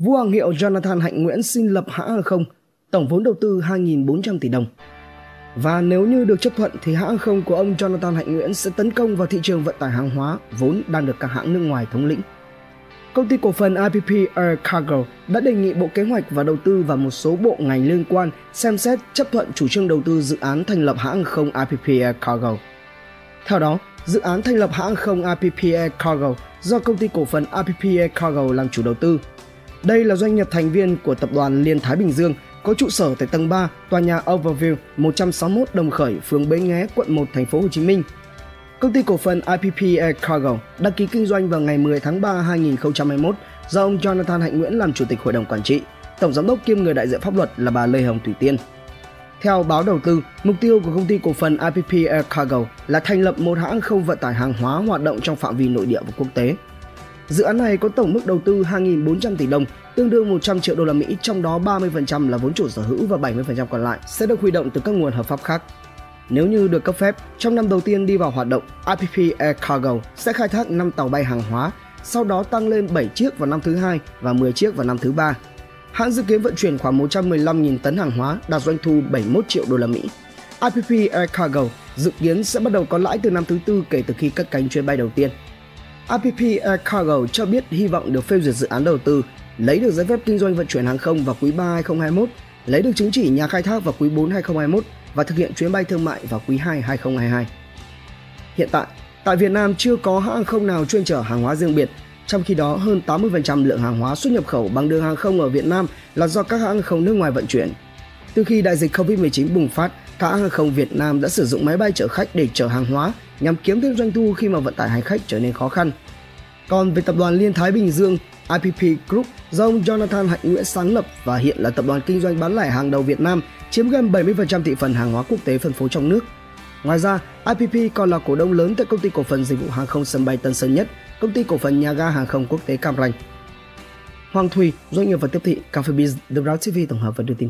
Vua hoàng hiệu Jonathan Hạnh Nguyễn xin lập hãng hàng không, tổng vốn đầu tư 2.400 tỷ đồng. Và nếu như được chấp thuận thì hãng hàng không của ông Jonathan Hạnh Nguyễn sẽ tấn công vào thị trường vận tải hàng hóa vốn đang được các hãng nước ngoài thống lĩnh. Công ty cổ phần IPP Air Cargo đã đề nghị Bộ Kế hoạch và Đầu tư và một số bộ ngành liên quan xem xét chấp thuận chủ trương đầu tư dự án thành lập hãng không IPP Air Cargo. Theo đó, dự án thành lập hãng không IPP Air Cargo do công ty cổ phần IPP Air Cargo làm chủ đầu tư. Đây là doanh nghiệp thành viên của tập đoàn Liên Thái Bình Dương có trụ sở tại tầng 3 tòa nhà Overview 161 Đồng Khởi, phường Bến Nghé, quận 1, thành phố Hồ Chí Minh. Công ty cổ phần IPP Air Cargo đăng ký kinh doanh vào ngày 10 tháng 3 2021 do ông Jonathan Hạnh Nguyễn làm chủ tịch hội đồng quản trị, tổng giám đốc kiêm người đại diện pháp luật là bà Lê Hồng Thủy Tiên. Theo báo đầu tư, mục tiêu của công ty cổ phần IPP Air Cargo là thành lập một hãng không vận tải hàng hóa hoạt động trong phạm vi nội địa và quốc tế. Dự án này có tổng mức đầu tư 2.400 tỷ đồng, tương đương 100 triệu đô la Mỹ, trong đó 30% là vốn chủ sở hữu và 70% còn lại sẽ được huy động từ các nguồn hợp pháp khác. Nếu như được cấp phép, trong năm đầu tiên đi vào hoạt động, IPP Air Cargo sẽ khai thác 5 tàu bay hàng hóa, sau đó tăng lên 7 chiếc vào năm thứ hai và 10 chiếc vào năm thứ ba. Hãng dự kiến vận chuyển khoảng 115.000 tấn hàng hóa, đạt doanh thu 71 triệu đô la Mỹ. IPP Air Cargo dự kiến sẽ bắt đầu có lãi từ năm thứ tư kể từ khi cất cánh chuyến bay đầu tiên. App Air Cargo cho biết hy vọng được phê duyệt dự án đầu tư, lấy được giấy phép kinh doanh vận chuyển hàng không vào quý 3 2021, lấy được chứng chỉ nhà khai thác vào quý 4 2021 và thực hiện chuyến bay thương mại vào quý 2 2022. Hiện tại, tại Việt Nam chưa có hãng hàng không nào chuyên chở hàng hóa riêng biệt, trong khi đó hơn 80% lượng hàng hóa xuất nhập khẩu bằng đường hàng không ở Việt Nam là do các hãng hàng không nước ngoài vận chuyển. Từ khi đại dịch Covid-19 bùng phát, các hãng hàng không Việt Nam đã sử dụng máy bay chở khách để chở hàng hóa nhằm kiếm thêm doanh thu khi mà vận tải hành khách trở nên khó khăn. Còn về tập đoàn Liên Thái Bình Dương, IPP Group do ông Jonathan Hạnh Nguyễn sáng lập và hiện là tập đoàn kinh doanh bán lẻ hàng đầu Việt Nam, chiếm gần 70% thị phần hàng hóa quốc tế phân phối trong nước. Ngoài ra, IPP còn là cổ đông lớn tại công ty cổ phần dịch vụ hàng không sân bay Tân Sơn Nhất, công ty cổ phần nhà ga hàng không quốc tế Cam Ranh. Hoàng Thùy, doanh nghiệp và tiếp thị Cafe Biz, The Brown TV tổng hợp và đưa tin.